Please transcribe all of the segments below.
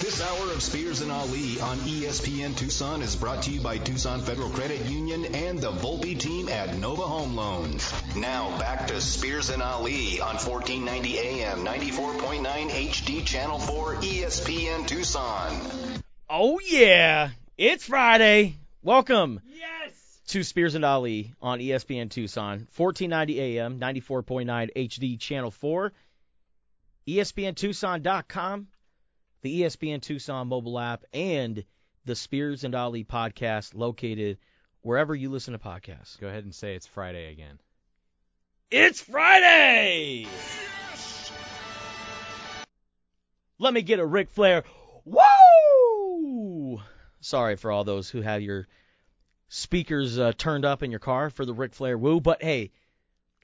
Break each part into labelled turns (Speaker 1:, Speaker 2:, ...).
Speaker 1: This hour of Spears and Ali on ESPN Tucson is brought to you by Tucson Federal Credit Union and the Volpe team at Nova Home Loans. Now back to Spears and Ali on 1490 AM, 94.9 HD Channel 4 ESPN Tucson.
Speaker 2: Oh yeah, it's Friday. Welcome
Speaker 3: Yes.
Speaker 2: to Spears and Ali on ESPN Tucson, 1490 AM, 94.9 HD Channel 4, E ESPNTucson.com, the ESPN Tucson mobile app, and the Spears and Ali podcast located wherever you listen to podcasts.
Speaker 3: Go ahead and say it's Friday again.
Speaker 2: It's Friday! Let me get a Ric Flair. Woo! Sorry for all those who have your speakers uh, turned up in your car for the Ric Flair woo, but hey,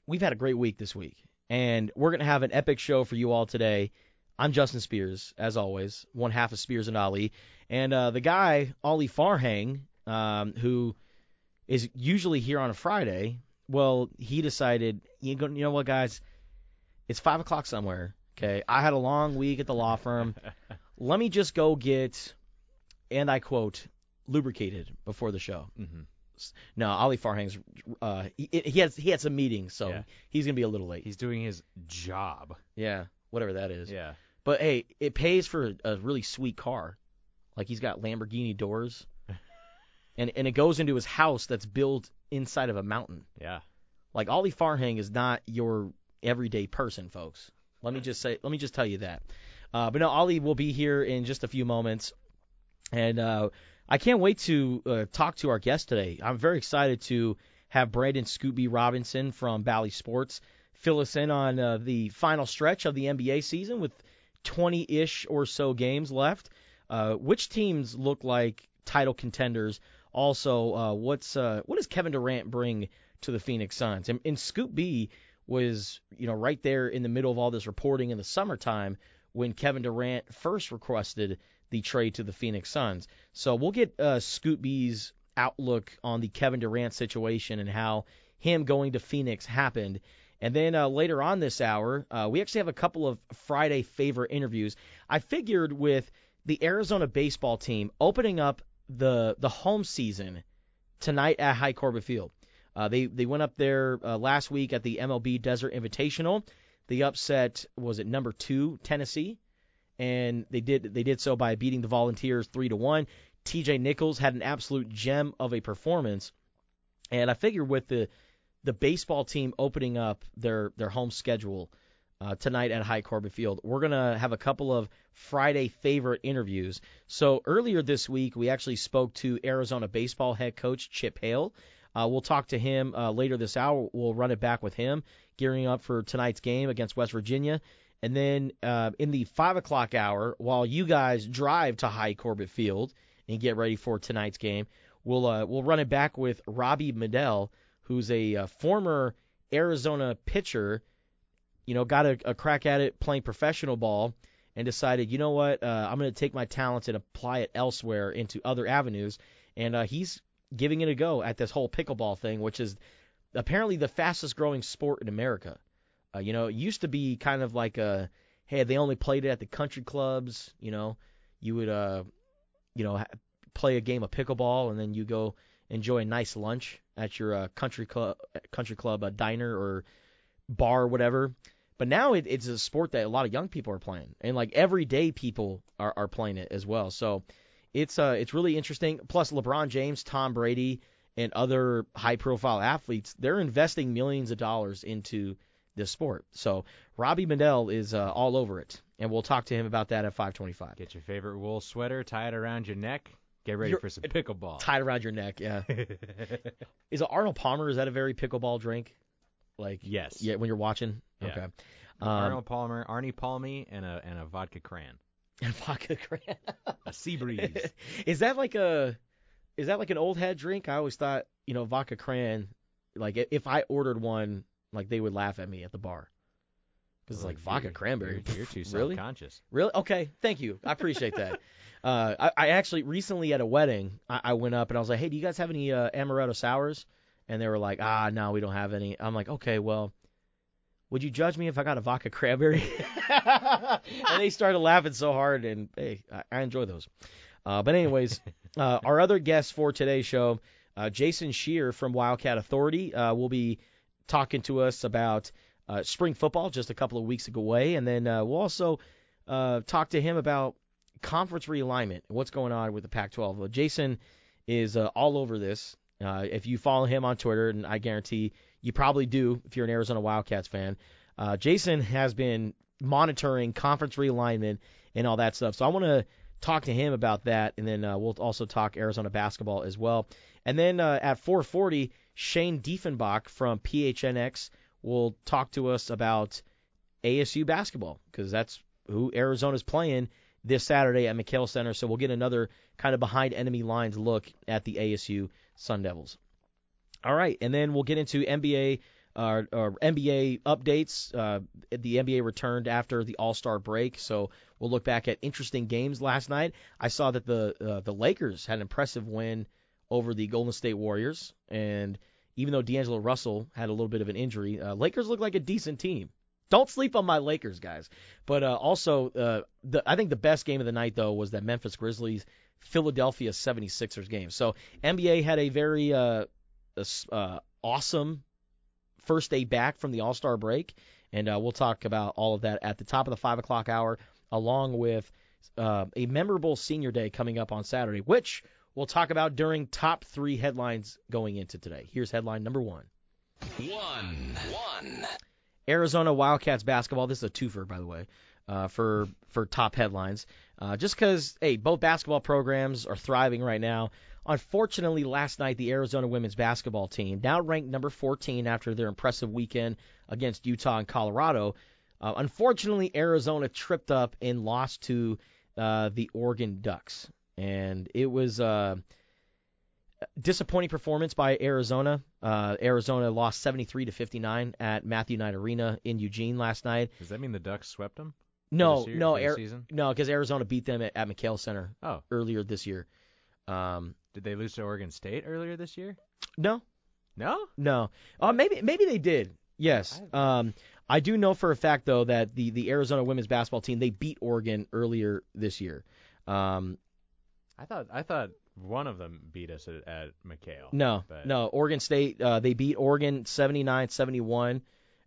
Speaker 2: we've had a great week this week, and we're going to have an epic show for you all today. I'm Justin Spears, as always, one half of Spears and Ali, and uh, the guy, Ollie Farhang, um, who is usually here on a Friday, well, he decided, you know what, guys, it's five o'clock somewhere. Okay, I had a long week at the law firm. Let me just go get, and I quote, lubricated before the show.
Speaker 3: Mm-hmm.
Speaker 2: No, Ali Farhang's, uh, he, he has he had some meetings, so
Speaker 3: Yeah.
Speaker 2: he's gonna be a little late.
Speaker 3: He's doing his job.
Speaker 2: yeah, whatever that is.
Speaker 3: Yeah.
Speaker 2: But hey, it pays for a really sweet car. Like he's got Lamborghini doors, and and it goes into his house that's built inside of a mountain.
Speaker 3: Yeah.
Speaker 2: Like Ollie Farhang is not your everyday person, folks. Let me just say, let me just tell you that. Uh, but no, Ollie will be here in just a few moments, and uh, I can't wait to uh, talk to our guest today. I'm very excited to have Brandon Scoop B Robinson from Bally Sports fill us in on uh, the final stretch of the NBA season with 20-ish or so games left. Uh, which teams look like title contenders? Also, uh, what's uh, what does Kevin Durant bring to the Phoenix Suns? And, and Scoop B was, you know, right there in the middle of all this reporting in the summertime when Kevin Durant first requested the trade to the Phoenix Suns. So we'll get uh, Scoop B's outlook on the Kevin Durant situation and how him going to Phoenix happened. And then uh, later on this hour, uh, we actually have a couple of Friday favorite interviews. I figured with the Arizona baseball team opening up the the home season tonight at Hi Corbett Field. Uh, they they went up there uh, last week at the MLB Desert Invitational. The upset was at number two Tennessee, and they did they did so by beating the Volunteers three to one. T.J. Nichols had an absolute gem of a performance, and I figure with the the baseball team opening up their their home schedule uh, tonight at Hi Corbett Field, we're gonna have a couple of Friday favorite interviews. So earlier this week, we actually spoke to Arizona baseball head coach Chip Hale. Uh, we'll talk to him uh, later this hour. We'll run it back with him, gearing up for tonight's game against West Virginia. And then uh, in the five o'clock hour, while you guys drive to Hi Corbett Field and get ready for tonight's game, we'll uh, we'll run it back with Robbie Medell, who's a uh, former Arizona pitcher. You know, got a, a crack at it playing professional ball, and decided, you know what, uh, I'm going to take my talents and apply it elsewhere into other avenues. And uh, he's giving it a go at this whole pickleball thing, which is apparently the fastest growing sport in America. Uh, you know, it used to be kind of like a, hey, they only played it at the country clubs. You know, you would, uh, you know, play a game of pickleball and then you go enjoy a nice lunch at your uh, country club, country club, uh, diner or bar or whatever. But now it, it's a sport that a lot of young people are playing, and like everyday people are, are playing it as well. So it's uh it's really interesting. Plus LeBron James, Tom Brady, and other high profile athletes, they're investing millions of dollars into this sport. So Robbie Mandel is uh, all over it, and we'll talk to him about that at 5:25.
Speaker 3: Get your favorite wool sweater, tie it around your neck. Get ready
Speaker 2: You're-
Speaker 3: for some pickleball.
Speaker 2: Tied around your neck, yeah. Is it Arnold Palmer? Is that a very pickleball drink? Like
Speaker 3: yes.
Speaker 2: yeah, when you're watching.
Speaker 3: Yeah.
Speaker 2: Okay. Um,
Speaker 3: Arnold Palmer, Arnie Palmy, and a and a vodka cran.
Speaker 2: and vodka cran.
Speaker 3: A sea breeze.
Speaker 2: is that like a is that like an old head drink? I always thought, you know, vodka cran like if I ordered one, like they would laugh at me at the bar. Cuz it's like vodka
Speaker 3: you're-
Speaker 2: cranberry.
Speaker 3: You're, you're too
Speaker 2: Really?
Speaker 3: self-conscious.
Speaker 2: Really? Okay, thank you. I appreciate that. uh, I, I actually recently at a wedding, I, I went up and I was like, "Hey, do you guys have any uh, amaretto sours?" And they were like, "Ah, no, we don't have any." I'm like, "Okay, well, would you judge me if I got a vodka cranberry? and they started laughing so hard, and hey, I, I enjoy those. Uh, but anyways, uh, our other guest for today's show, uh, Jason Scheer from Wildcat Authority, uh, will be talking to us about uh, spring football just a couple of weeks away, and then uh, we'll also uh, talk to him about conference realignment and what's going on with the Pac-12. Well, Jason is uh, all over this. Uh, if you follow him on Twitter, and I guarantee you probably do if you're an Arizona Wildcats fan, uh, Jason has been monitoring conference realignment and all that stuff. So I want to talk to him about that, and then uh, we'll also talk Arizona basketball as well. And then at 4:40, Shane Diefenbach from PHNX will talk to us about ASU basketball because that's who Arizona's playing this Saturday at McKale Center. So we'll get another kind of behind enemy lines look at the ASU Sun Devils. All right, and then we'll get into NBA uh, or NBA updates. Uh, the NBA returned after the All Star break, so we'll look back at interesting games last night. I saw that the uh, the Lakers had an impressive win over the Golden State Warriors, and even though D'Angelo Russell had a little bit of an injury, uh, Lakers look like a decent team. Don't sleep on my Lakers, guys. But uh, also, uh, the, I think the best game of the night though was that Memphis Grizzlies Philadelphia 76ers game. So NBA had a very uh, uh, awesome first day back from the All Star break, and uh, we'll talk about all of that at the top of the five o'clock hour, along with uh, a memorable senior day coming up on Saturday, which we'll talk about during top three headlines going into today. Here's headline number one.
Speaker 1: One. One.
Speaker 2: Arizona Wildcats basketball. This is a twofer, by the way, uh, for for top headlines. Uh, just because, hey, both basketball programs are thriving right now. Unfortunately, last night the Arizona women's basketball team, now ranked number 14 after their impressive weekend against Utah and Colorado, uh, unfortunately Arizona tripped up and lost to uh, the Oregon Ducks, and it was. Uh, disappointing performance by Arizona. Uh, Arizona lost 73 to 59 at Matthew Knight Arena in Eugene last night.
Speaker 3: Does that mean the Ducks swept them?
Speaker 2: No,
Speaker 3: year-
Speaker 2: no, Ar- no, because Arizona beat them at, at McKale Center
Speaker 3: Oh,
Speaker 2: earlier this year. Um,
Speaker 3: did they lose to Oregon State earlier this year?
Speaker 2: no,
Speaker 3: No.
Speaker 2: no. Uh, maybe maybe they did. Yes. Um, I do know for a fact though that the the Arizona women's basketball team they beat Oregon earlier this year. Um,
Speaker 3: I thought I thought one of them beat us at, at McKale.
Speaker 2: No,
Speaker 3: But-
Speaker 2: no. Oregon State, uh, they beat Oregon 79-71,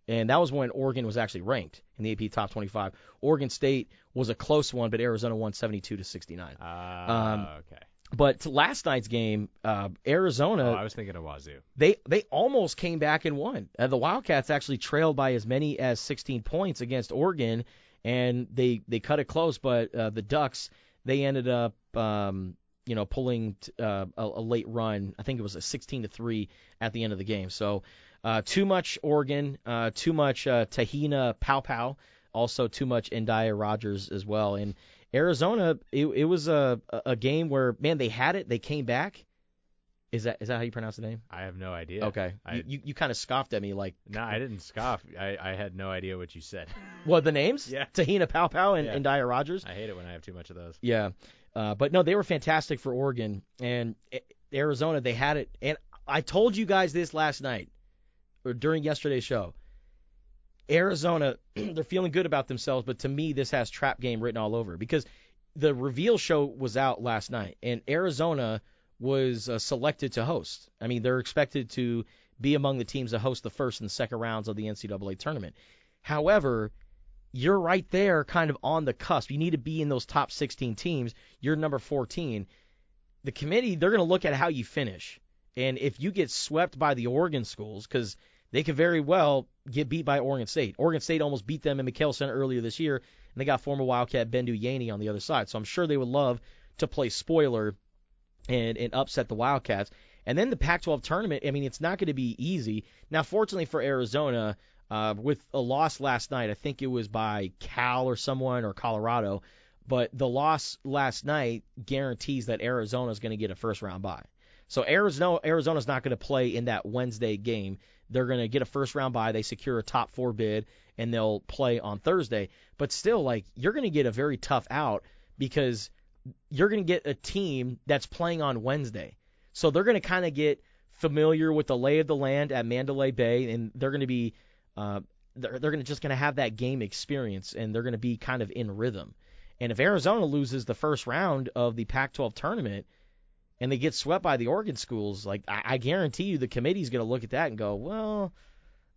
Speaker 2: and that was when Oregon was actually ranked in the AP Top 25. Oregon State was a close one, but Arizona won 72 to 69.
Speaker 3: Ah,
Speaker 2: Um,
Speaker 3: okay.
Speaker 2: But to last night's game, uh, Arizona,
Speaker 3: Oh, I was thinking of Wazoo.
Speaker 2: they they almost came back and won. Uh, the Wildcats actually trailed by as many as 16 points against Oregon, and they they cut it close. But uh, the Ducks they ended up um, you know pulling t- uh, a, a late run. I think it was a 16 to three at the end of the game. So uh, too much Oregon, uh, too much uh, Te-Hina Paopao, also too much Endyia Rogers as well. And Arizona, it, it was a a game where man they had it, they came back. Is that is that how you pronounce the name?
Speaker 3: I have no idea.
Speaker 2: Okay.
Speaker 3: I,
Speaker 2: you you, you kind of scoffed at me like,
Speaker 3: no, I didn't scoff. I, I had no idea what you said.
Speaker 2: what the names?
Speaker 3: Yeah.
Speaker 2: Te-Hina Paopao and,
Speaker 3: Yeah.
Speaker 2: and Rogers.
Speaker 3: I hate it when I have too much of those.
Speaker 2: Yeah. Uh, but no, they were fantastic for Oregon and Arizona. They had it, and I told you guys this last night or during yesterday's show. Arizona, they're feeling good about themselves, but to me, this has trap game written all over because the reveal show was out last night, and Arizona was uh, selected to host. I mean, they're expected to be among the teams that host the first and second rounds of the NCAA tournament. However, you're right there, kind of on the cusp. You need to be in those top 16 teams. You're number 14. The committee, they're going to look at how you finish. And if you get swept by the Oregon schools, because they could very well get beat by Oregon State. Oregon State almost beat them in McKale Center earlier this year, and they got former Wildcat Bendu Yeaney on the other side. So I'm sure they would love to play spoiler and, and upset the Wildcats. And then the Pac-12 tournament, I mean, it's not going to be easy. Now, fortunately for Arizona, uh, with a loss last night, I think it was by Cal or someone or Colorado, but the loss last night guarantees that Arizona is going to get a first round bye. So Arizona Arizona's not going to play in that Wednesday game. They're going to get a first round bye. They secure a top four bid, and they'll play on Thursday. But still, like you're going to get a very tough out because you're going to get a team that's playing on Wednesday. So they're going to kind of get familiar with the lay of the land at Mandalay Bay, and they're going to be uh, they're they're gonna just gonna have that game experience and they're gonna be kind of in rhythm. And if Arizona loses the first round of the Pac-12 tournament and they get swept by the Oregon schools, like I, I guarantee you the committee's gonna look at that and go, well,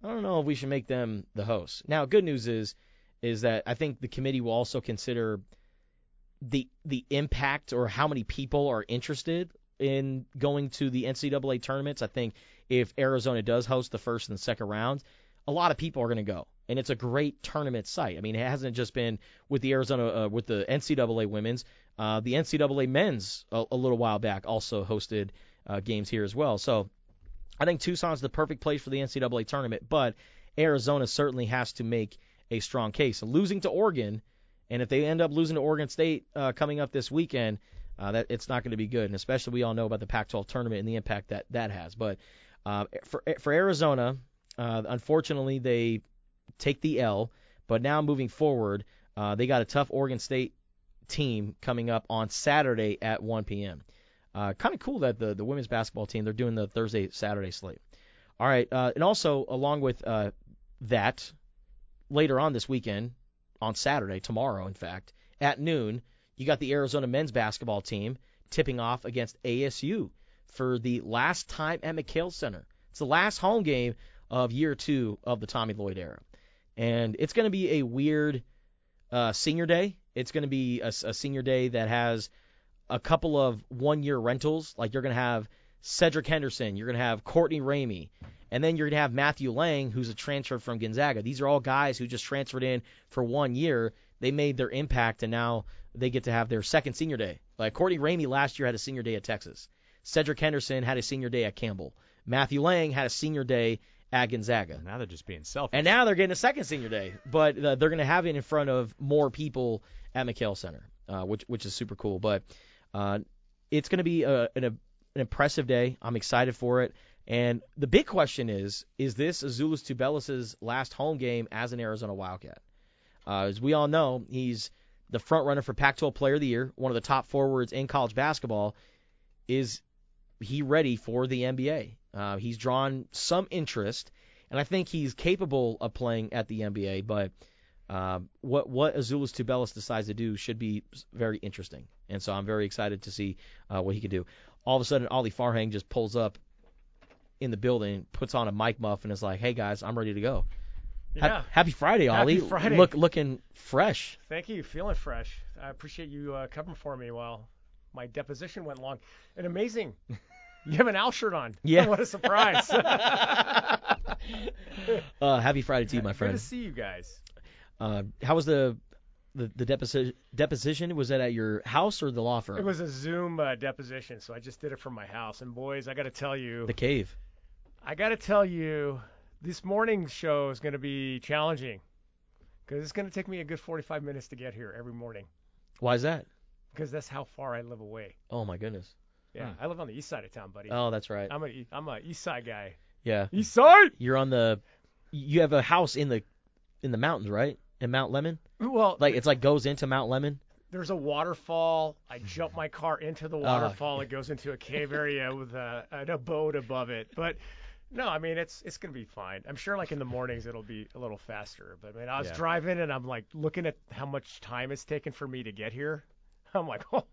Speaker 2: I don't know if we should make them the host. Now, good news is is that I think the committee will also consider the the impact or how many people are interested in going to the NCAA tournaments. I think if Arizona does host the first and second rounds, a lot of people are going to go, and it's a great tournament site. I mean, it hasn't just been with the Arizona uh, with the NCAA women's, uh, the NCAA men's a, a little while back also hosted uh, games here as well. So I think Tucson's the perfect place for the NCAA tournament, but Arizona certainly has to make a strong case. Losing to Oregon, and if they end up losing to Oregon State uh, coming up this weekend, uh, that it's not going to be good. And especially we all know about the Pac-12 tournament and the impact that that has. But uh, for for Arizona, uh, unfortunately they take the L. But now moving forward, uh, they got a tough Oregon State team coming up on Saturday at 1 p.m. Uh, kind of cool that the the women's basketball team they're doing the Thursday Saturday slate. All right, uh, and also along with uh, that, later on this weekend, on Saturday, tomorrow, in fact, at noon, you got the Arizona men's basketball team tipping off against ASU for the last time at McKale Center. It's the last home game of year two of the Tommy Lloyd era. And it's going to be a weird uh, senior day. It's going to be a, a senior day that has a couple of one year rentals. Like you're going to have Cedric Henderson, you're going to have Courtney Ramey, and then you're going to have Matthew Lang, who's a transfer from Gonzaga. These are all guys who just transferred in for one year. They made their impact, and now they get to have their second senior day. Like Courtney Ramey last year had a senior day at Texas. Cedric Henderson had a senior day at Campbell. Matthew Lang had a senior day at Gonzaga.
Speaker 3: Now they're just being selfish.
Speaker 2: And now they're getting a second senior day, but uh, they're going to have it in front of more people at McKale Center, uh, which which is super cool. But uh, it's going to be a, an, an impressive day. I'm excited for it. And the big question is, is this Azuolas Tubelis' last home game as an Arizona Wildcat? Uh, as we all know, he's the front runner for Pac-12 Player of the Year, one of the top forwards in college basketball. Is he ready for the NBA? Uh, he's drawn some interest, and I think he's capable of playing at the NBA. But uh, what what Azuolas Tubelis decides to do should be very interesting, and so I'm very excited to see uh, what he can do. All of a sudden, Ali Farhang just pulls up in the building, puts on a mic muff, and is like, "Hey guys, I'm ready to go."
Speaker 4: Yeah.
Speaker 2: Happy Friday, Ollie.
Speaker 4: Happy Friday.
Speaker 2: Look, looking fresh.
Speaker 4: Thank you. Feeling fresh. I appreciate you uh, covering for me while my deposition went long. And amazing. You have an owl shirt on.
Speaker 2: Yeah.
Speaker 4: what a surprise.
Speaker 2: Uh, happy Friday to you, my friend.
Speaker 4: Good to see you guys.
Speaker 2: Uh, how was the the, the deposition? Deposition was that at your house or the law firm?
Speaker 4: It was a Zoom uh, deposition, so I just did it from my house. And boys, I got to tell you,
Speaker 2: the cave.
Speaker 4: I got to tell you, this morning's show is going to be challenging because it's going to take me a good 45 minutes to get here every morning
Speaker 2: Why is that?
Speaker 4: because that's how far I live away.
Speaker 2: Oh my goodness.
Speaker 4: Yeah, hmm. I live on the east side of town, buddy.
Speaker 2: Oh, that's right.
Speaker 4: I'm a I'm a east side guy.
Speaker 2: Yeah.
Speaker 4: East side.
Speaker 2: You're on the. You have a house in the in the mountains, right? In Mount Lemmon.
Speaker 4: Well,
Speaker 2: Like it's like goes into Mount Lemmon.
Speaker 4: there's a waterfall. I jump my car into the oh. waterfall. it goes into a cave area with a, an abode above it. But no, I mean it's it's gonna be fine. I'm sure like in the mornings it'll be a little faster. But I mean I was
Speaker 3: Yeah.
Speaker 4: driving and I'm like looking at how much time it's taken for me to get here. I'm like, oh,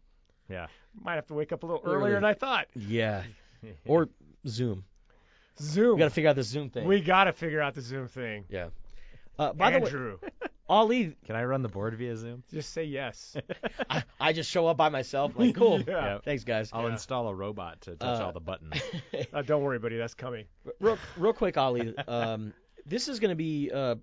Speaker 3: yeah.
Speaker 4: might have to wake up a little
Speaker 2: Early.
Speaker 4: earlier than I thought.
Speaker 2: Yeah. or Zoom.
Speaker 4: Zoom.
Speaker 2: We got to figure out the Zoom thing.
Speaker 4: we gotta figure out the Zoom thing.
Speaker 2: yeah. Uh, by the way,
Speaker 4: Andrew,
Speaker 2: Ollie,
Speaker 3: Can I run the board via Zoom?
Speaker 4: just say yes.
Speaker 2: I, I just show up by myself. Like, cool.
Speaker 4: Yeah.
Speaker 3: Yeah.
Speaker 2: Thanks, guys.
Speaker 3: I'll
Speaker 4: Yeah.
Speaker 3: install a robot to touch
Speaker 2: Uh,
Speaker 3: all the buttons.
Speaker 4: Uh, don't worry, buddy. That's coming.
Speaker 2: real, real quick, Ollie. Um, this is going to be uh,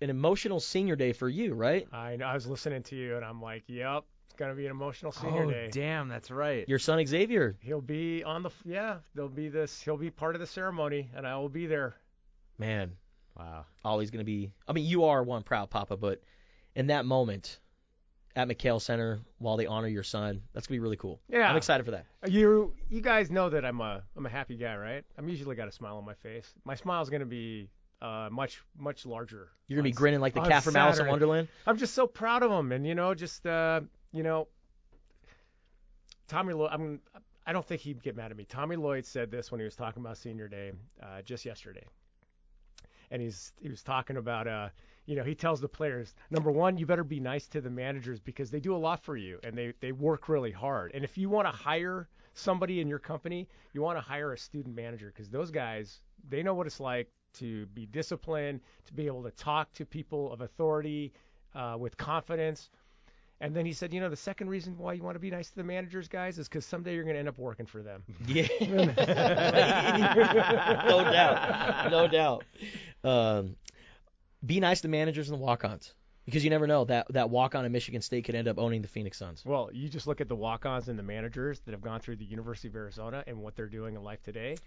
Speaker 2: an emotional senior day for you, right?
Speaker 4: I know. I was listening to you and I'm like, yep, it's gonna be an emotional senior
Speaker 3: oh,
Speaker 4: day.
Speaker 3: damn, that's right.
Speaker 2: Your son Xavier.
Speaker 4: He'll be on the yeah. There'll be this. He'll be part of the ceremony, and I will be there.
Speaker 2: Man,
Speaker 3: Wow.
Speaker 2: Ollie's going to be. I mean, you are one proud papa, but in that moment at McKale Center while they honor your son, that's going to be really cool.
Speaker 4: Yeah.
Speaker 2: I'm excited for that.
Speaker 4: You you guys know that I'm a I'm a happy guy, right? I'm usually got a smile on my face. My smile's gonna be uh much much larger.
Speaker 2: You're going to be grinning like the cat from Alice in Wonderland.
Speaker 4: I'm just so proud of him, and you know, just uh, you know, Tommy Lloyd. I'm. I don't think he'd get mad at me. Tommy Lloyd said this when he was talking about Senior Day uh, just yesterday, and he's he was talking about uh you know he tells the players number one you better be nice to the managers because they do a lot for you and they they work really hard and if you want to hire somebody in your company you want to hire a student manager because those guys they know what it's like to be disciplined to be able to talk to people of authority uh, with confidence and then he said, you know, the second reason why you want to be nice to the managers, guys, is because someday you're going to end up working for them.
Speaker 2: Yeah. no doubt. No doubt. Um, be nice to managers and the walk-ons because you never know that that walk-on in Michigan State could end up owning the Phoenix Suns.
Speaker 4: Well, you just look at the walk-ons and the managers that have gone through the University of Arizona and what they're doing in life today.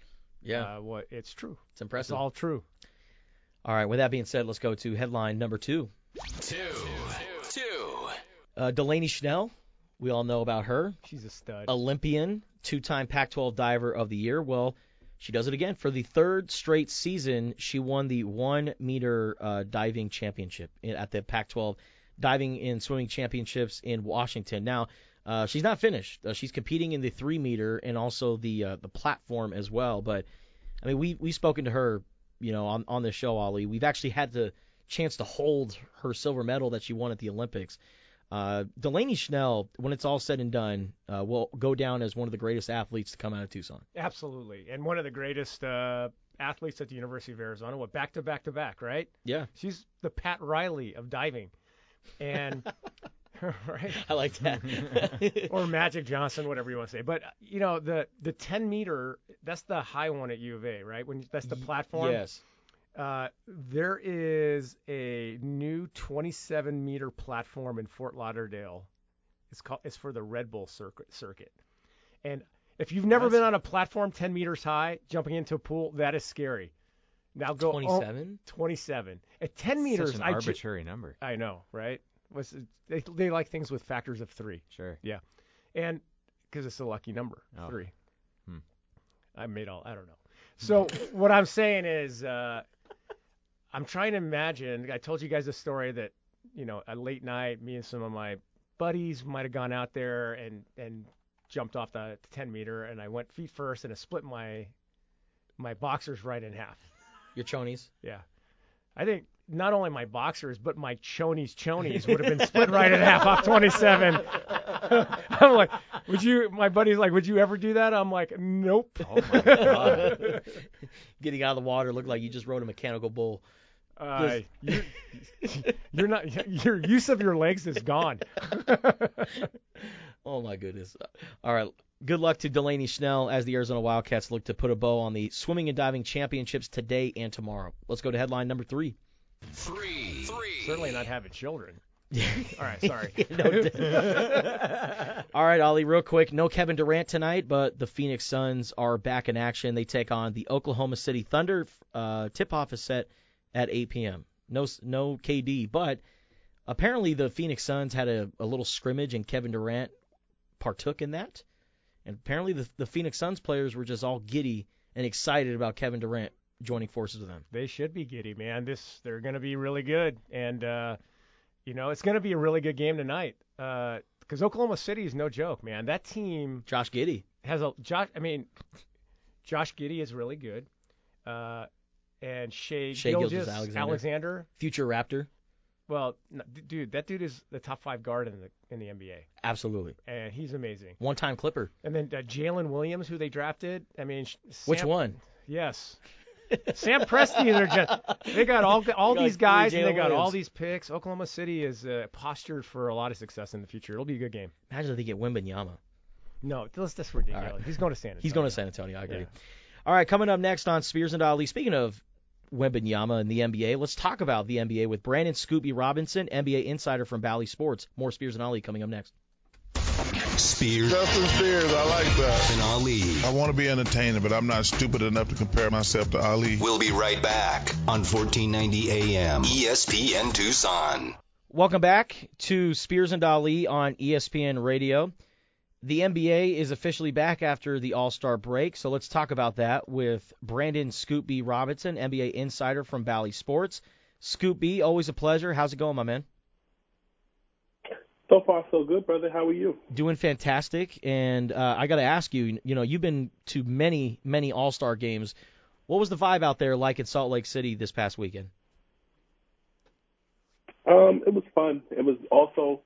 Speaker 2: Yeah.
Speaker 4: Uh, what it's true.
Speaker 2: It's impressive.
Speaker 4: It's all true.
Speaker 2: All right. With that being said, let's go to headline number two.
Speaker 1: Two. Two.
Speaker 2: Uh, Delaney Schnell. We all know about her.
Speaker 4: She's a stud.
Speaker 2: Olympian, two-time Pac-12 diver of the year. Well, she does it again for the third straight season. She won the one-meter uh, diving championship at the Pac-12 diving and swimming championships in Washington. Now, uh, she's not finished. Uh, she's competing in the three-meter and also the uh, the platform as well. But I mean, we we've spoken to her, you know, on on this show, Ollie. We've actually had the chance to hold her silver medal that she won at the Olympics. Uh, Delaney Schnell, when it's all said and done, uh, will go down as one of the greatest athletes to come out of Tucson.
Speaker 4: Absolutely, and one of the greatest uh, athletes at the University of Arizona. What back to back to back, right?
Speaker 2: Yeah,
Speaker 4: She's the Pat Riley of diving, and right,
Speaker 2: I like that.
Speaker 4: or Magic Johnson, whatever you want to say. But you know the the 10 meter, that's the high one at U of A, right? When that's the platform.
Speaker 2: yes.
Speaker 4: Uh, there is a new 27 meter platform in Fort Lauderdale. It's called it's for the Red Bull circuit circuit. And if you've never been on a platform 10 meters high, jumping into a pool, that is scary. Now go oh,
Speaker 2: 27.
Speaker 4: 27 at 10 meters.
Speaker 3: Such an
Speaker 4: I ju-
Speaker 3: arbitrary number.
Speaker 4: I know, right? Was they, they like things with factors of three,
Speaker 3: Sure. Yeah.
Speaker 4: and because it's a lucky number,
Speaker 3: Oh.
Speaker 4: three.
Speaker 3: Hmm.
Speaker 4: I made all. I don't know. So what I'm saying is, uh, I'm trying to imagine. I told you guys a story that, you know, a late night, me and some of my buddies might have gone out there and and jumped off the 10 meter, and I went feet first, and I split my my boxers right in half.
Speaker 2: Your chonies.
Speaker 4: Yeah. I think not only my boxers, but my chonies chonies would have been split right in half off 27. I'm like, would you? My buddy's like, would you ever do that? I'm like, nope.
Speaker 3: Oh my god.
Speaker 2: Getting out of the water looked like you just rode a mechanical bull.
Speaker 4: Uh, you're, you're not. Your use of your legs is gone.
Speaker 2: Oh my goodness. All right. Good luck to Delaney Schnell as the Arizona Wildcats look to put a bow on the swimming and diving championships today and tomorrow. Let's go to headline number three.
Speaker 1: Three. Three.
Speaker 4: Certainly not having children. All right, sorry.
Speaker 2: No. All right, Ollie, real quick. No Kevin Durant tonight, but the Phoenix Suns are back in action. They take on the Oklahoma City Thunder. Uh, tip-off is set at 8 p.m. No, no KD, but apparently the Phoenix Suns had a, a little scrimmage and Kevin Durant partook in that. And apparently the, the Phoenix Suns players were just all giddy and excited about Kevin Durant joining forces with them.
Speaker 4: They should be giddy, man. This they're going to be really good, and uh, you know it's going to be a really good game tonight. Because Oklahoma City is no joke, man. That team
Speaker 2: Josh Giddey.
Speaker 4: has a Josh. I mean, Josh Giddey is really good, uh, and Shai,
Speaker 2: Shai
Speaker 4: Gilgeous
Speaker 2: Gilgeous-Alexander.
Speaker 4: Alexander.
Speaker 2: Future Raptor.
Speaker 4: Well, n- d- dude, that dude is the top five guard in the in the NBA,
Speaker 2: Absolutely.
Speaker 4: and he's amazing.
Speaker 2: One time Clipper.
Speaker 4: And then uh, Jalen Williams, who they drafted. I mean, sh-
Speaker 2: Which
Speaker 4: Sam-
Speaker 2: one?
Speaker 4: Yes. Sam Presti, they're just they got all all
Speaker 2: Got
Speaker 4: these guys and they
Speaker 2: Jalen
Speaker 4: got all
Speaker 2: Williams.
Speaker 4: these picks. Oklahoma City is uh, postured for a lot of success in the future. It'll be a good game.
Speaker 2: Imagine if they get Wembanyama.
Speaker 4: No, that's that's ridiculous. He's going to San Antonio.
Speaker 2: He's going to San Antonio. I agree.
Speaker 4: Yeah.
Speaker 2: All right, coming up next on Spears and Ali. Speaking of Wembanyama and the NBA, let's talk about the NBA with Brandon Scoop B Robinson, NBA insider from Bally Sports. More Spears and Ali coming up next.
Speaker 1: Spears
Speaker 5: Justin Spears, I like that.
Speaker 1: and Ali.
Speaker 5: I want to be entertaining, but I'm not stupid enough to compare myself to Ali.
Speaker 1: We'll be right back on 1490 AM ESPN Tucson.
Speaker 2: Welcome back to Spears and Ali on ESPN Radio. The NBA is officially back after the All Star break, so let's talk about that with Brandon Scoop B. Robinson, NBA insider from Bally Sports. Scoop B, always a pleasure. How's it going, my man?
Speaker 6: So far, so good, brother. How are you?
Speaker 2: Doing fantastic, and uh, I got to ask you, you know, you've been to many, many All Star games. What was the vibe out there like in Salt Lake City this past weekend?
Speaker 6: Um, it was fun. It was also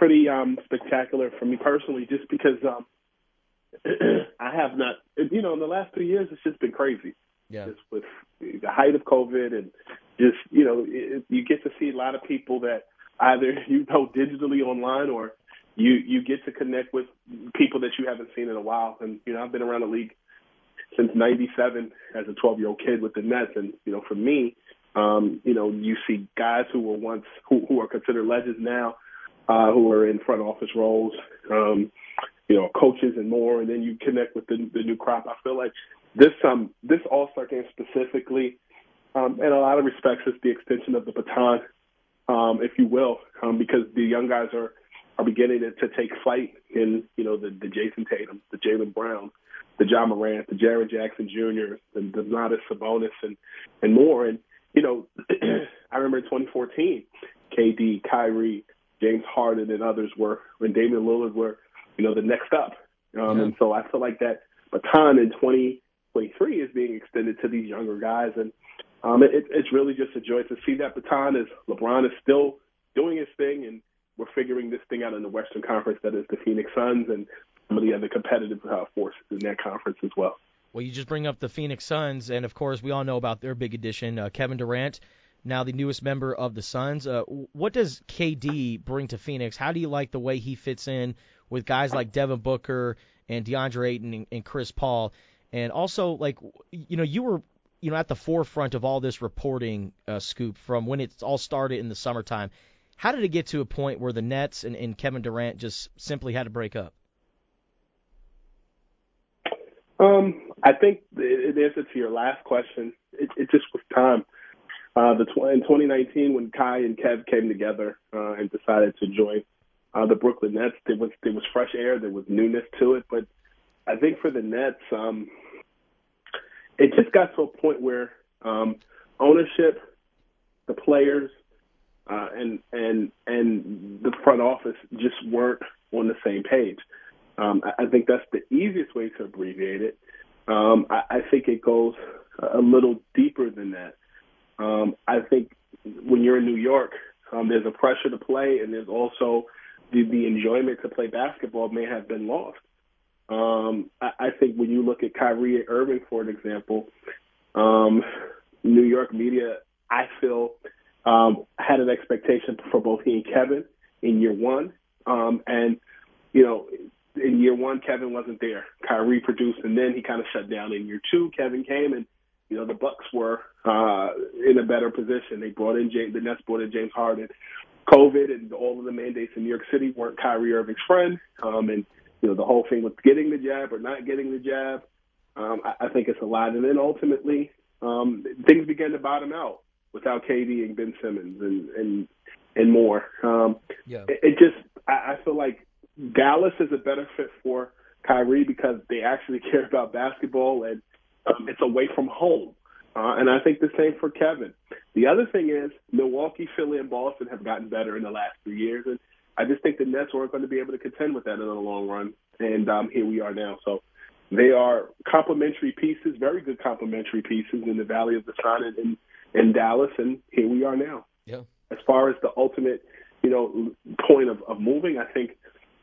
Speaker 6: pretty um spectacular for me personally, just because um I have not, you know, in the last three years it's just been crazy.
Speaker 2: Yeah.
Speaker 6: Just with the height of COVID and just you know it, you get to see a lot of people that either you know digitally online or you you get to connect with people that you haven't seen in a while. And you know I've been around the league since '97 as a 12 year old kid with the Nets, and you know for me um, you know, you see guys who were once who, who are considered legends now, uh, who are in front office roles, um, you know, coaches and more, and then you connect with the, the new crop. I feel like this um this All Star game specifically, um, in a lot of respects, is the extension of the baton, um, if you will, um, because the young guys are are beginning to, to take flight in you know the the Jayson Tatum, the Jaylen Brown, the Ja Morant, the Jaren Jackson Jr., the Domantas Sabonis, and and more, and you know, I remember in 2014, KD, Kyrie, James Harden, and others were when Damian Lillard were, you know, the next up. Um, yeah. And so I feel like that baton in 2023 is being extended to these younger guys, and um, it, it's really just a joy to see that baton as LeBron is still doing his thing, and we're figuring this thing out in the Western Conference that is the Phoenix Suns and some of the other competitive uh, forces in that conference as well.
Speaker 2: Well, you just bring up the Phoenix Suns, and of course, we all know about their big addition, uh, Kevin Durant, now the newest member of the Suns. Uh, what does KD bring to Phoenix? How do you like the way he fits in with guys like Devin Booker and DeAndre Ayton and, and Chris Paul? And also, like, you know, you were, you know, at the forefront of all this reporting uh, scoop from when it all started in the summertime. How did it get to a point where the Nets and, and Kevin Durant just simply had to break up?
Speaker 6: Um, I think the, answer to your last question, it, it just was time. Uh, the tw- in 2019, when Kai and Kev came together uh, and decided to join uh, the Brooklyn Nets, there was there was fresh air, there was newness to it. But I think for the Nets, um, it just got to a point where um, ownership, the players, uh, and and and the front office just weren't on the same page. Um, I, I think that's the easiest way to abbreviate it. Um, I, I think it goes a little deeper than that. Um, I think when you're in New York, um, there's a pressure to play, and there's also the, the enjoyment to play basketball may have been lost. Um, I, I think when you look at Kyrie Irving, for an example, um, New York media, I feel, um, had an expectation for both he and Kevin in year one. Um, and, you know, in year one, Kevin wasn't there. Kyrie produced, and then he kind of shut down. In year two, Kevin came, and you know the Bucks were uh, in a better position. They brought in James, the Nets brought in James Harden. COVID and all of the mandates in New York City weren't Kyrie Irving's friend, um, and you know the whole thing with getting the jab or not getting the jab. Um, I, I think it's a lot, and then ultimately um, things began to bottom out without KD and Ben Simmons and and and more. Um, yeah. it, it just I, I feel like Dallas is a better fit for Kyrie because they actually care about basketball and um, it's away from home. Uh, and I think the same for Kevin. The other thing is Milwaukee, Philly, and Boston have gotten better in the last three years, and I just think the Nets weren't going to be able to contend with that in the long run. And um, here we are now. So they are complementary pieces, very good complementary pieces in the Valley of the Sun and in, in Dallas, and here we are now.
Speaker 2: Yeah.
Speaker 6: As far as the ultimate, you know, point of, of moving, I think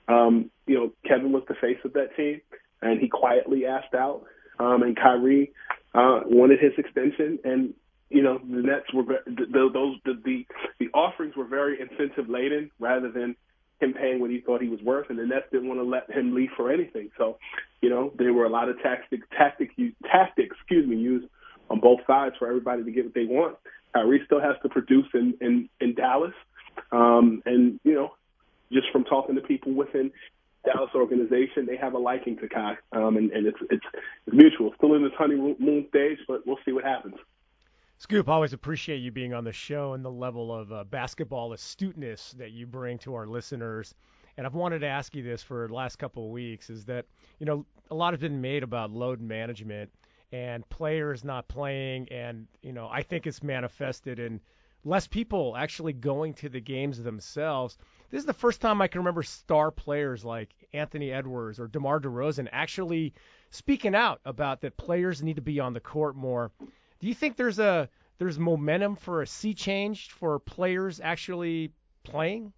Speaker 6: um, you know, Kevin was the face of that team, and he quietly asked out. Um, and Kyrie uh, wanted his extension, and you know, the Nets were the, those the, the the offerings were very incentive laden rather than him paying what he thought he was worth, and the Nets didn't want to let him leave for anything. So, you know, there were a lot of tactics tactics tactics, excuse me, used on both sides for everybody to get what they want. Kyrie still has to produce in in, in Dallas, um, and you know, just from talking to people within Dallas organization, they have a liking to Kai, um, and, and it's, it's it's mutual. Still in this honeymoon stage, but we'll see what happens.
Speaker 4: Scoop, always appreciate you being on the show and the level of uh, basketball astuteness that you bring to our listeners. And I've wanted to ask you this for the last couple of weeks: is that you know a lot has been made about load management and players not playing, and you know I think it's manifested in less people actually going to the games themselves. This is the first time I can remember star players like Anthony Edwards or DeMar DeRozan actually speaking out about that players need to be on the court more. Do you think there's a there's momentum for a sea change for players actually playing?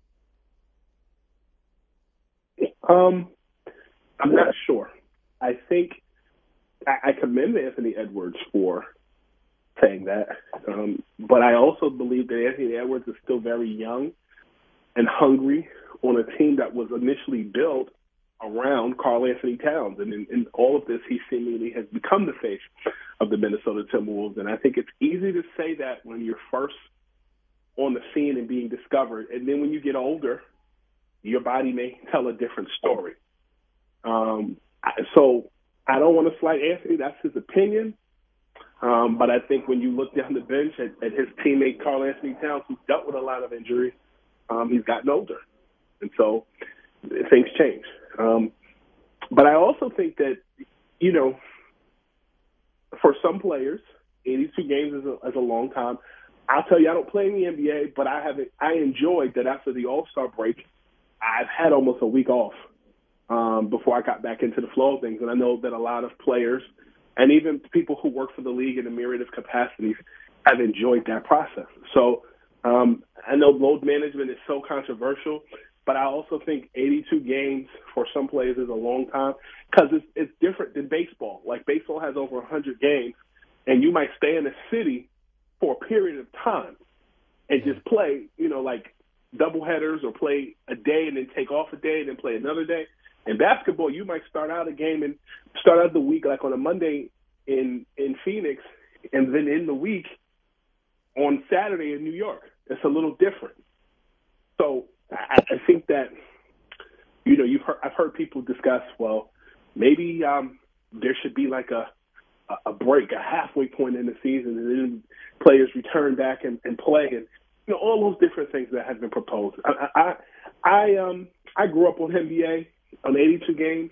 Speaker 6: Um, I'm not sure. I think I, commend Anthony Edwards for saying that, um, but I also believe that Anthony Edwards is still very young and hungry on a team that was initially built around Karl-Anthony Towns. And in, in all of this, he seemingly has become the face of the Minnesota Timberwolves. And I think it's easy to say that when you're first on the scene and being discovered. And then when you get older, your body may tell a different story. Um, so I don't want to slight Anthony. That's his opinion. Um, but I think when you look down the bench at, at his teammate Karl-Anthony Towns, who dealt with a lot of injuries, um, he's gotten older. And so things change. Um, but I also think that, you know, for some players, 82 games is a, is a long time. I'll tell you, I don't play in the NBA, but I have I enjoyed that after the All Star break, I've had almost a week off um, before I got back into the flow of things, and I know that a lot of players and even people who work for the league in a myriad of capacities have enjoyed that process. So um, I know load management is so controversial, but I also think 82 games for some players is a long time because it's, it's different than baseball. Like baseball has over 100 games, and you might stay in a city for a period of time and just play, you know, like double headers or play a day and then take off a day and then play another day. In basketball, you might start out a game and start out the week like on a Monday in in Phoenix, and then in the week on Saturday in New York. It's a little different. So I, I think that you know you've heard, I've heard people discuss well maybe um, there should be like a a break, a halfway point in the season, and then players return back and, and play, and you know all those different things that have been proposed. I I, I um I grew up on NBA on 82 games.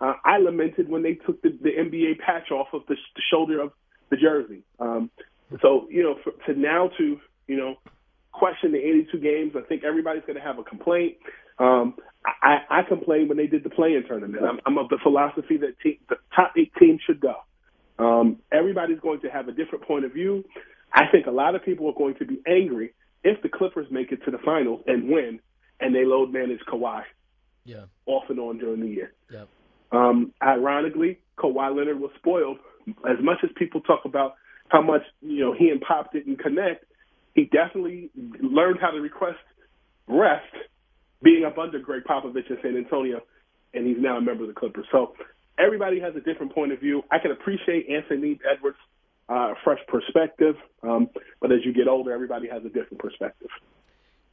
Speaker 6: Uh, I lamented when they took the, the NBA patch off of the, the shoulder of the jersey. Um, so you know, for, to now to you know question the 82 games. I think everybody's going to have a complaint. Um, I, I complained when they did the play-in tournament. I'm, I'm of the philosophy that te- the top eight teams should go. Um, everybody's going to have a different point of view. I think a lot of people are going to be angry if the Clippers make it to the finals and win, and they load manage Kawhi
Speaker 2: yeah.
Speaker 6: off and on during the year.
Speaker 2: Yep.
Speaker 6: Um, ironically, Kawhi Leonard was spoiled. As much as people talk about how much you know he and Pop didn't connect, he definitely learned how to request rest being up under Gregg Popovich in San Antonio, and he's now a member of the Clippers. So everybody has a different point of view. I can appreciate Anthony Edwards' uh, fresh perspective, um, but as you get older, everybody has a different perspective.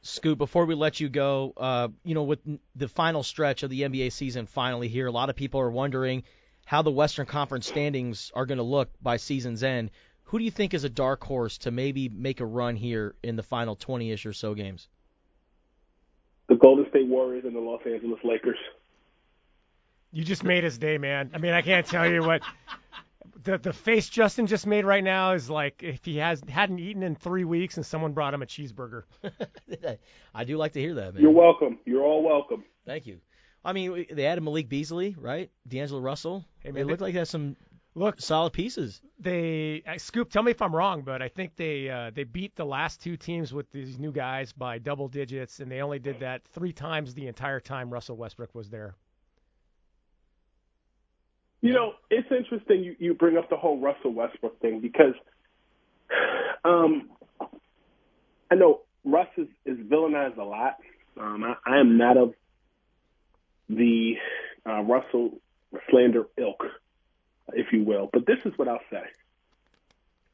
Speaker 2: Scoop, before we let you go, uh, you know, with the final stretch of the NBA season finally here, a lot of people are wondering how the Western Conference standings are going to look by season's end. Who do you think is a dark horse to maybe make a run here in the final 20-ish or so games?
Speaker 6: The Golden State Warriors and the Los Angeles Lakers.
Speaker 4: You just made his day, man. I mean, I can't tell you what the the face Justin just made right now is like if he has hadn't eaten in three weeks and someone brought him a cheeseburger.
Speaker 2: I do like to hear that, man.
Speaker 6: You're welcome. You're all welcome.
Speaker 2: Thank you. I mean, they added Malik Beasley, right? D'Angelo Russell. Hey, man, they look like they have some Look, solid pieces.
Speaker 4: They uh, Scoop. Tell me if I'm wrong, but I think they uh, they beat the last two teams with these new guys by double digits, and they only did that three times the entire time Russell Westbrook was there.
Speaker 6: You know, it's interesting you, you bring up the whole Russell Westbrook thing because um, I know Russ is, is villainized a lot. Um, I, I am not of the uh, Russell slander ilk if you will. But this is what I'll say.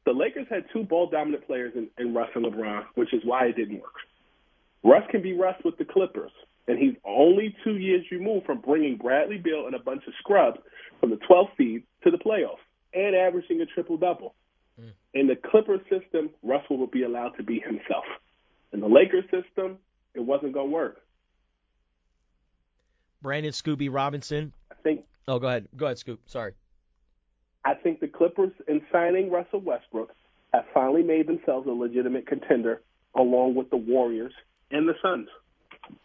Speaker 6: The Lakers had two ball dominant players in, in Russ and LeBron, which is why it didn't work. Russ can be Russ with the Clippers, and he's only two years removed from bringing Bradley Beal and a bunch of scrubs from the 12th seed to the playoffs and averaging a triple double. Mm. In the Clippers system, Russell would be allowed to be himself. In the Lakers system, it wasn't going to work.
Speaker 2: Brandon Scoop B Robinson.
Speaker 6: I think.
Speaker 2: Oh, go ahead. Go ahead, Scoop. Sorry.
Speaker 6: I think the Clippers, in signing Russell Westbrook, have finally made themselves a legitimate contender, along with the Warriors and the Suns.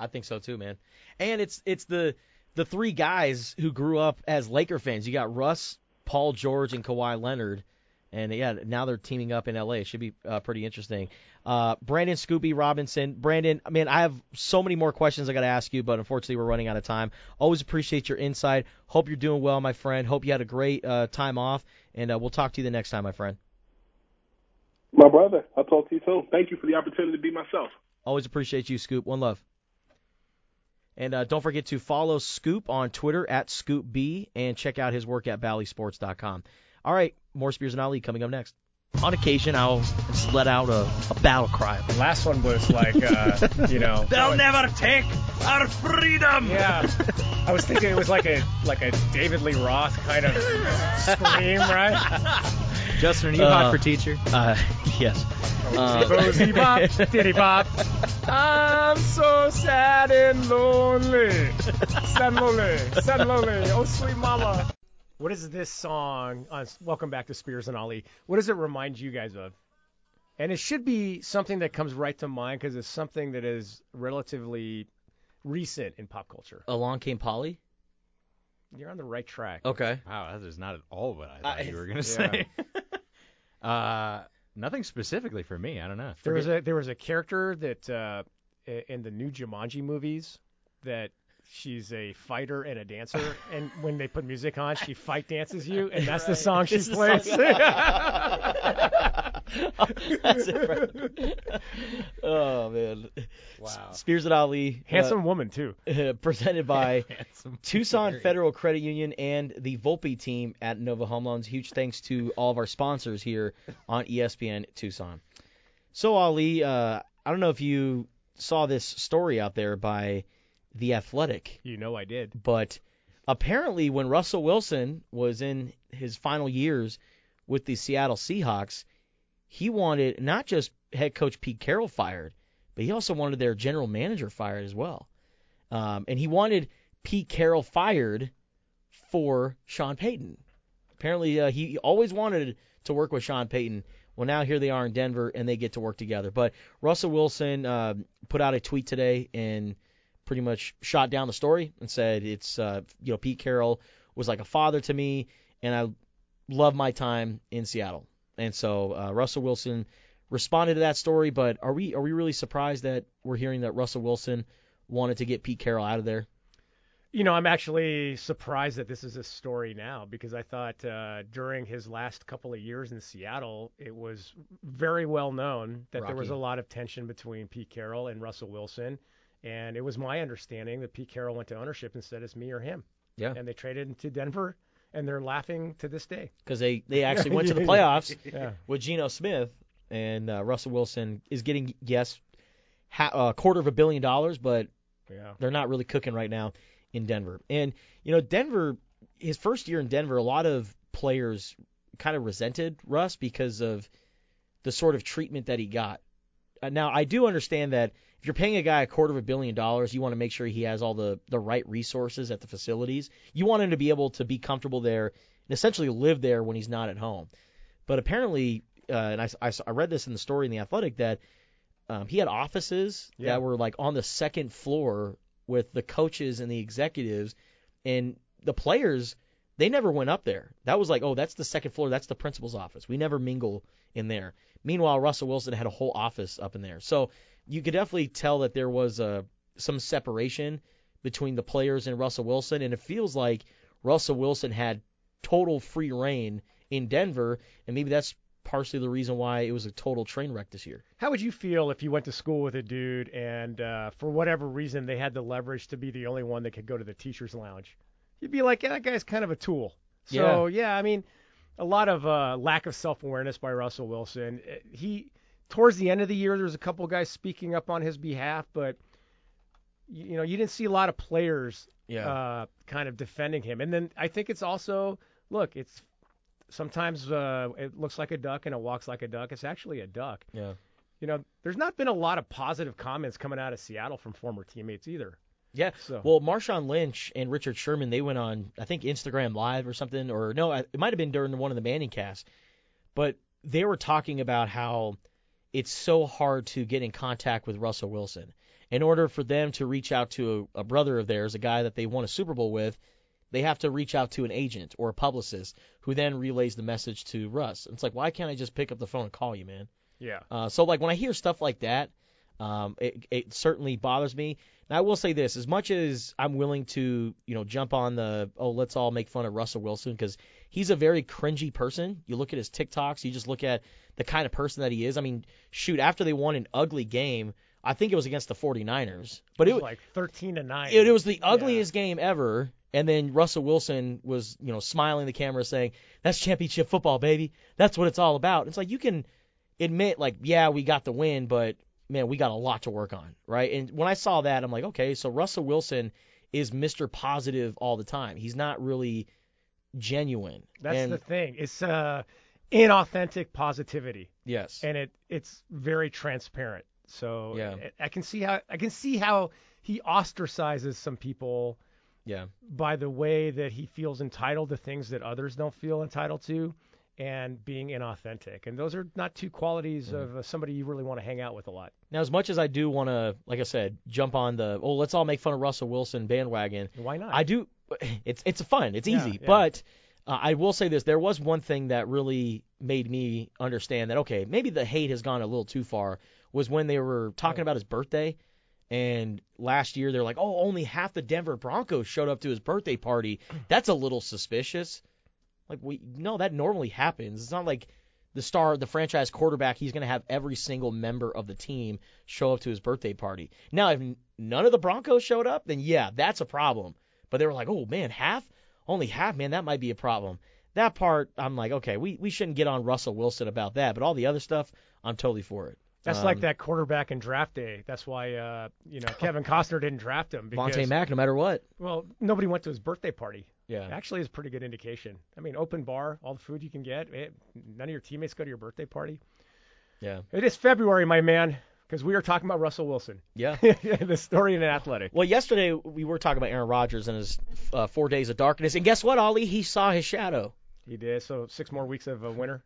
Speaker 2: I think so too, man. And it's it's the the three guys who grew up as Laker fans. You got Russ, Paul George, and Kawhi Leonard. And yeah, now they're teaming up in LA. It should be uh, pretty interesting. Uh, Brandon Scoop B Robinson. Brandon, I mean, I have so many more questions I got to ask you, but unfortunately we're running out of time. Always appreciate your insight. Hope you're doing well, my friend. Hope you had a great uh, time off, and uh, we'll talk to you the next time, my friend.
Speaker 6: My brother, I'll talk to you soon. Thank you for the opportunity to be myself.
Speaker 2: Always appreciate you, Scoop. One love. And uh, don't forget to follow Scoop on Twitter at ScoopB and check out his work at BallySports.com. All right, more Spears and Ali coming up next. On occasion, I'll just let out a, a battle cry.
Speaker 4: The last one was like, uh, you know,
Speaker 2: They'll never take our freedom.
Speaker 4: yeah. I was thinking it was like a like a David Lee Roth kind of scream, right?
Speaker 3: Justin, are you
Speaker 2: Uh,
Speaker 3: hot for teacher?
Speaker 2: Uh, yes. Uh,
Speaker 4: Boozy bop, diddy bop. I'm so sad and lonely. Sad lonely, sad lonely. Oh, sweet mama. What is this song on Welcome Back to Spears and Ali? What does it remind you guys of? And it should be something that comes right to mind because it's something that is relatively recent in pop culture.
Speaker 2: Along came Polly.
Speaker 4: You're on the right track.
Speaker 2: Okay.
Speaker 3: Wow, that is not at all what I thought
Speaker 2: I-
Speaker 3: you were gonna
Speaker 4: yeah.
Speaker 3: say. uh, nothing specifically for me. I don't know.
Speaker 4: There was a there was a character that uh, in the new Jumanji movies that she's a fighter and a dancer, and when they put music on, she fight dances you, and that's the song she
Speaker 2: It's the
Speaker 4: plays.
Speaker 2: That's it, right. oh man.
Speaker 3: Wow.
Speaker 2: Spears and Ali. uh,
Speaker 4: Handsome woman too.
Speaker 2: presented by Tucson
Speaker 3: Gary.
Speaker 2: Federal Credit Union and the Volpe team at Nova Home Loans. Huge thanks to all of our sponsors here on ESPN Tucson. So Ali, uh, I don't know if you saw this story out there by the Athletic,
Speaker 4: You know I did.
Speaker 2: but apparently when Russell Wilson was in his final years with the Seattle Seahawks, he wanted not just head coach Pete Carroll fired, but he also wanted their general manager fired as well. Um, and he wanted Pete Carroll fired for Sean Payton. Apparently, uh, he always wanted to work with Sean Payton. Well, now here they are in Denver, and they get to work together. But Russell Wilson uh, put out a tweet today and pretty much shot down the story and said it's uh, you know Pete Carroll was like a father to me, and I love my time in Seattle. And so uh, Russell Wilson responded to that story. But are we are we really surprised that we're hearing that Russell Wilson wanted to get Pete Carroll out of there?
Speaker 4: You know, I'm actually surprised that this is a story now because I thought uh, during his last couple of years in Seattle, it was very well known that there was a lot of tension between Pete Carroll and Russell Wilson. And it was my understanding that Pete Carroll went to ownership and said, it's me or him.
Speaker 2: Yeah.
Speaker 4: And they traded him to Denver, and they're laughing to this day.
Speaker 2: Because they they actually went to the playoffs
Speaker 4: Yeah.
Speaker 2: with Geno Smith, and uh, Russell Wilson is getting yes ha- a quarter of a billion dollars, but
Speaker 4: Yeah.
Speaker 2: they're not really cooking right now in Denver. And you know, Denver, his first year in Denver, a lot of players kind of resented Russ because of the sort of treatment that he got. Uh, now, I do understand that if you're paying a guy a quarter of a billion dollars, you want to make sure he has all the the right resources at the facilities. You want him to be able to be comfortable there and essentially live there when he's not at home. But apparently, uh, and I, I, I read this in the story in the Athletic that um, he had offices
Speaker 4: Yeah.
Speaker 2: that were like on the second floor with the coaches and the executives, and the players they never went up there. That was like, oh, that's the second floor, that's the principal's office. We never mingle in there. Meanwhile, Russell Wilson had a whole office up in there, so you could definitely tell that there was uh, some separation between the players and Russell Wilson, and it feels like Russell Wilson had total free reign in Denver, and maybe that's partially the reason why it was a total train wreck this year.
Speaker 4: How would you feel if you went to school with a dude and uh, for whatever reason they had the leverage to be the only one that could go to the teachers' lounge? You'd be like, yeah, that guy's kind of a tool. So yeah, I mean, a lot of uh, lack of self-awareness by Russell Wilson. Uh, He towards the end of the year, there was a couple guys speaking up on his behalf, but you, you know, you didn't see a lot of players uh, kind of defending him. And then I think it's also look, it's sometimes uh, it looks like a duck and it walks like a duck. It's actually a duck.
Speaker 2: Yeah.
Speaker 4: You know, there's not been a lot of positive comments coming out of Seattle from former teammates either.
Speaker 2: Yeah.
Speaker 4: So
Speaker 2: Well, Marshawn Lynch and Richard Sherman, they went on, I think, Instagram Live or something, or no, it might have been during one of the Manning casts, but they were talking about how it's so hard to get in contact with Russell Wilson. in order for them to reach out to a, a brother of theirs, a guy that they won a Super Bowl with, they have to reach out to an agent or a publicist who then relays the message to Russ. And it's like, why can't I just pick up the phone and call you, man?
Speaker 4: Yeah.
Speaker 2: Uh, so like when I hear stuff like that, um, it, it certainly bothers me. And I will say this: as much as I'm willing to, you know, jump on the oh, let's all make fun of Russell Wilson because he's a very cringy person. You look at his TikToks, you just look at the kind of person that he is. I mean, shoot, after they won an ugly game, I think it was against the 49ers, but
Speaker 4: It
Speaker 2: it
Speaker 4: was like 13 to 9.
Speaker 2: it, it was the ugliest game ever. And then Russell Wilson was, you know, smiling the camera saying, "That's championship football, baby. That's what it's all about." It's like you can admit, like, yeah, we got the win, but man, we got a lot to work on, right? And when I saw that, I'm like, okay, so Russell Wilson is Mr. Positive all the time. He's not really genuine.
Speaker 4: That's
Speaker 2: and,
Speaker 4: the thing. It's uh, inauthentic positivity,
Speaker 2: yes,
Speaker 4: and it it's very transparent. So
Speaker 2: Yeah.
Speaker 4: I- I can see how I can see how he ostracizes some people
Speaker 2: yeah,
Speaker 4: by the way that he feels entitled to things that others don't feel entitled to and being inauthentic. And those are not two qualities
Speaker 2: Mm-hmm.
Speaker 4: of uh, somebody you really want to hang out with a lot.
Speaker 2: Now, as much as I do want to, like I said, jump on the oh, let's all make fun of Russell Wilson bandwagon.
Speaker 4: Why not?
Speaker 2: I do. It's it's fun. It's
Speaker 4: Yeah,
Speaker 2: easy.
Speaker 4: yeah.
Speaker 2: But uh, I will say this: there was one thing that really made me understand that okay, maybe the hate has gone a little too far. Was when they were talking about his birthday, and last year they're like, oh, only half the Denver Broncos showed up to his birthday party. That's a little suspicious. Like we no, that normally happens. It's not like the star, the franchise quarterback, he's going to have every single member of the team show up to his birthday party. Now, if none of the Broncos showed up, then yeah, that's a problem. But they were like, oh man, half, only half, man, that might be a problem. That part, I'm like, okay, we we shouldn't get on Russell Wilson about that, but all the other stuff, I'm totally for it.
Speaker 4: That's
Speaker 2: Um,
Speaker 4: like that quarterback in draft day. That's why uh, you know Kevin Costner didn't draft him because
Speaker 2: Vontae Mack, no matter what.
Speaker 4: well nobody went to his birthday party.
Speaker 2: Yeah.
Speaker 4: Actually, is a pretty good indication. I mean, open bar, all the food you can get. eh, none of your teammates go to your birthday party.
Speaker 2: Yeah.
Speaker 4: It is February, my man, because we are talking about Russell Wilson,
Speaker 2: Yeah.
Speaker 4: the story in Athletic.
Speaker 2: Well, yesterday we were talking about Aaron Rodgers and his uh, four days of darkness, and guess what, Ali? He saw his shadow.
Speaker 4: He did. So six more weeks of uh, winter.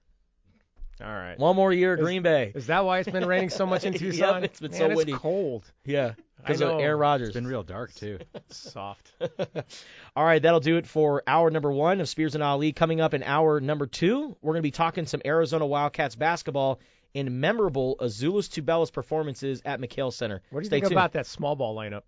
Speaker 4: All right.
Speaker 2: One more year at Green Bay.
Speaker 4: Is that why it's been raining so much in Tucson?
Speaker 2: Yep, it's been
Speaker 4: Man,
Speaker 2: so windy.
Speaker 4: it's cold.
Speaker 2: Yeah, because of
Speaker 4: know.
Speaker 2: Aaron Rodgers.
Speaker 3: It's been real dark too.
Speaker 4: Soft.
Speaker 2: All right, that'll do it for hour number one of Spears and Ali. Coming up in hour number two, we're going to be talking some Arizona Wildcats basketball in memorable Azuolas Tubelis performances at McKale Center.
Speaker 4: What do you
Speaker 2: Stay
Speaker 4: think
Speaker 2: tuned.
Speaker 4: about that small ball lineup?